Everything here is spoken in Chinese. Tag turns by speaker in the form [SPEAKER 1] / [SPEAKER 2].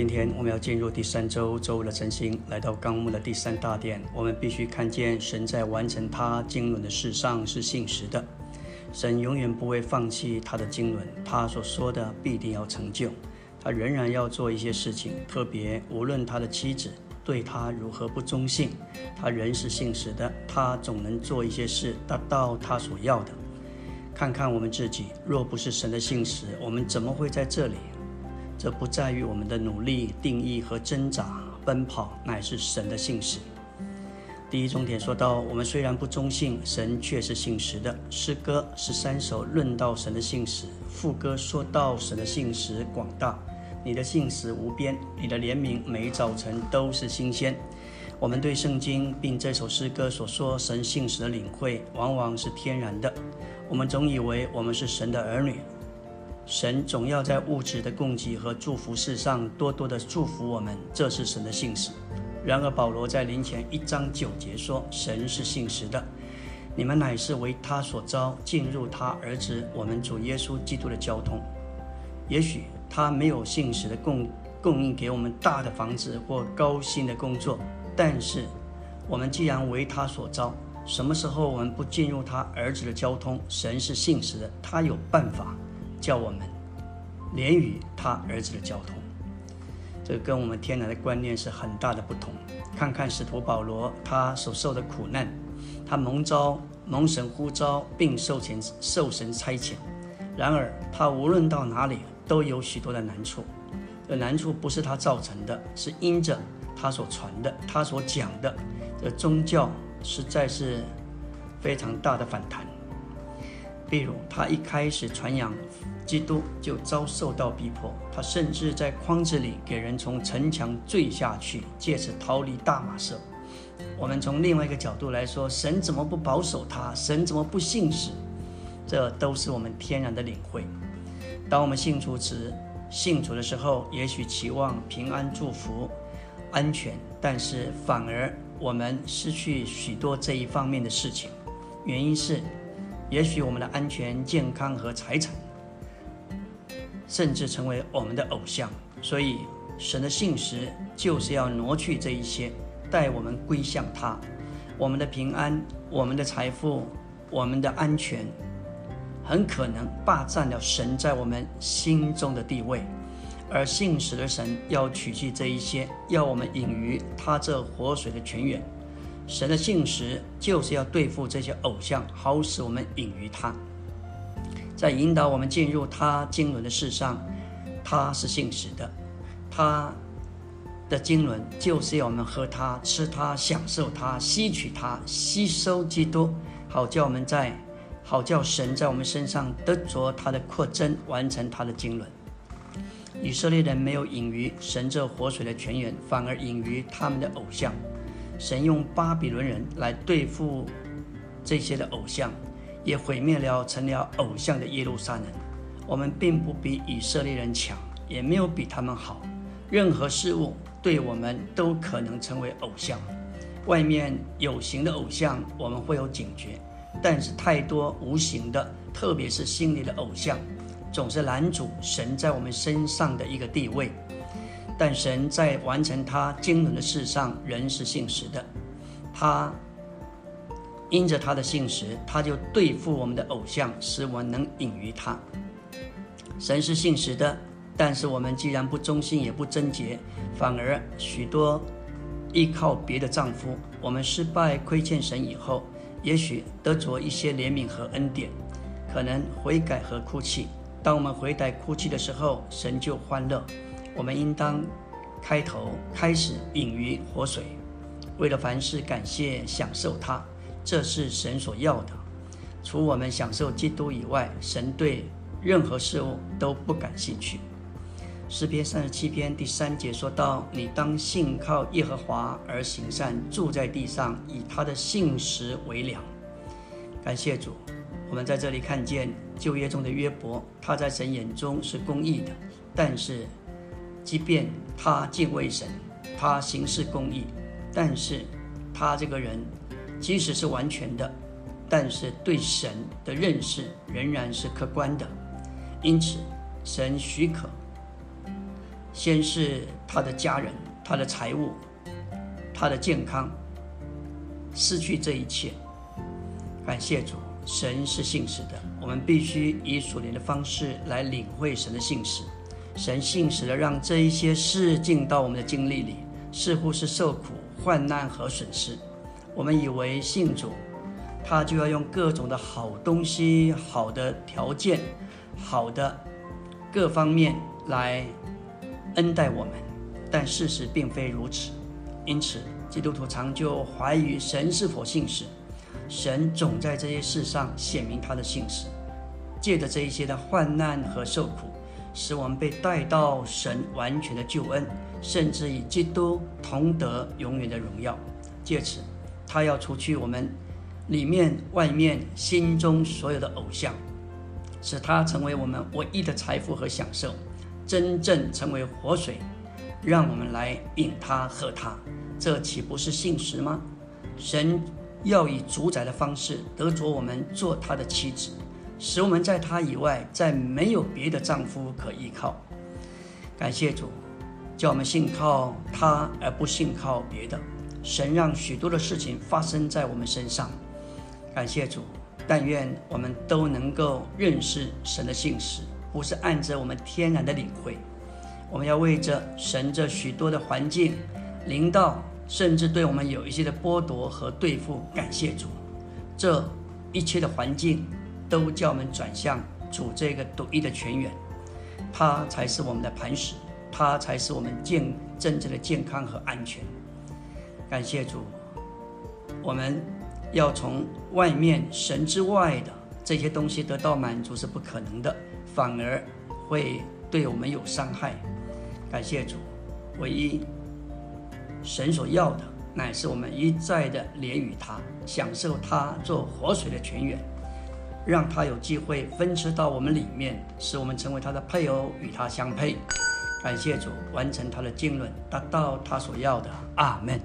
[SPEAKER 1] 今天我们要进入第三周周五的晨星，来到纲目的第三大点。我们必须看见神在完成他经纶的事上是信实的。神永远不会放弃他的经纶，他所说的必定要成就。他仍然要做一些事情，特别无论他的妻子对他如何不忠信，他仍是信实的。他总能做一些事，达到他所要的。看看我们自己，若不是神的信实，我们怎么会在这里？这不在于我们的努力、定义和挣扎、奔跑，乃是神的信实。第一重点说到，我们虽然不忠信，神却是信实的。诗歌十三首论到神的信实，副歌说到神的信实广大，你的信实无边，你的怜悯每早晨都是新鲜。我们对圣经并这首诗歌所说神信实的领会，往往是天然的。我们总以为我们是神的儿女。神总要在物质的供给和祝福事上多多的祝福我们，这是神的信实。然而保罗在临前一章九节说：“神是信实的，你们乃是为他所招，进入他儿子我们主耶稣基督的交通。也许他没有信实的供供应给我们大的房子或高薪的工作，但是我们既然为他所招，什么时候我们不进入他儿子的交通？神是信实的，他有办法。”叫我们连与他儿子的交通，这跟我们天然的观念是很大的不同。看看使徒保罗他所受的苦难，他蒙召、蒙神呼召，并受神受神差遣。然而他无论到哪里都有许多的难处，这难处不是他造成的，是因着他所传的、他所讲的这宗教实在是非常大的反弹。比如他一开始传扬。基督就遭受到逼迫，他甚至在筐子里给人从城墙坠下去，借此逃离大马色。我们从另外一个角度来说，神怎么不保守他？神怎么不信使？这都是我们天然的领会。当我们信主时，信主的时候，也许期望平安、祝福、安全，但是反而我们失去许多这一方面的事情。原因是，也许我们的安全、健康和财产。甚至成为我们的偶像，所以神的信实就是要挪去这一些，带我们归向他。我们的平安、我们的财富、我们的安全，很可能霸占了神在我们心中的地位。而信实的神要取去这一些，要我们隐于他这活水的泉源。神的信实就是要对付这些偶像，好使我们隐于他。在引导我们进入他经纶的事上，他是信实的。他的经纶就是要我们喝他、吃他、享受他、吸取他、吸收基督，好叫我们在，好叫神在我们身上得着他的扩增，完成他的经纶。以色列人没有隐于神这活水的泉源，反而隐于他们的偶像。神用巴比伦人来对付这些的偶像。也毁灭了成了偶像的耶路撒冷。我们并不比以色列人强，也没有比他们好。任何事物对我们都可能成为偶像。外面有形的偶像，我们会有警觉；但是太多无形的，特别是心里的偶像，总是拦阻神在我们身上的一个地位。但神在完成他经纶的事上，仍是信实的。他。因着他的信实，他就对付我们的偶像，使我能隐于他。神是信实的，但是我们既然不忠心，也不贞洁，反而许多依靠别的丈夫，我们失败亏欠神以后，也许得着一些怜悯和恩典，可能悔改和哭泣。当我们悔改哭泣的时候，神就欢乐。我们应当开头开始隐于活水，为了凡事感谢享受他。这是神所要的。除我们享受基督以外，神对任何事物都不感兴趣。诗篇三十七篇第三节说到：“你当信靠耶和华而行善，住在地上，以他的信实为粮。”感谢主，我们在这里看见旧约中的约伯，他在神眼中是公义的，但是即便他敬畏神，他行事公义，但是他这个人。即使是完全的，但是对神的认识仍然是客观的。因此，神许可先是他的家人、他的财物、他的健康，失去这一切。感谢主，神是信实的，我们必须以属灵的方式来领会神的信实。神信实的让这一些事进到我们的经历里，似乎是受苦、患难和损失。我们以为信主，他就要用各种的好东西、好的条件、好的各方面来恩待我们，但事实并非如此。因此，基督徒常就怀疑神是否信实。神总在这些事上显明他的信实，借着这一些的患难和受苦，使我们被带到神完全的救恩，甚至与基督同得永远的荣耀。借此。他要除去我们里面、外面、心中所有的偶像，使他成为我们唯一的财富和享受，真正成为活水，让我们来饮他、喝他。这岂不是信实吗？神要以主宰的方式得着我们做他的妻子，使我们在他以外再没有别的丈夫可依靠。感谢主，叫我们信靠他而不信靠别的。神让许多的事情发生在我们身上，感谢主。但愿我们都能够认识神的信实，不是按着我们天然的领会。我们要为着神这许多的环境、临到，甚至对我们有一些的剥夺和对付，感谢主。这一切的环境都叫我们转向主这个独一的泉源，他才是我们的磐石，他才是我们健真正的健康和安全。感谢主，我们要从外面神之外的这些东西得到满足是不可能的，反而会对我们有伤害。感谢主，唯一神所要的乃是我们一再的连与他，享受他做活水的泉源，让他有机会分吃到我们里面，使我们成为他的配偶，与他相配。感谢主，完成他的经纶，达到他所要的。阿门。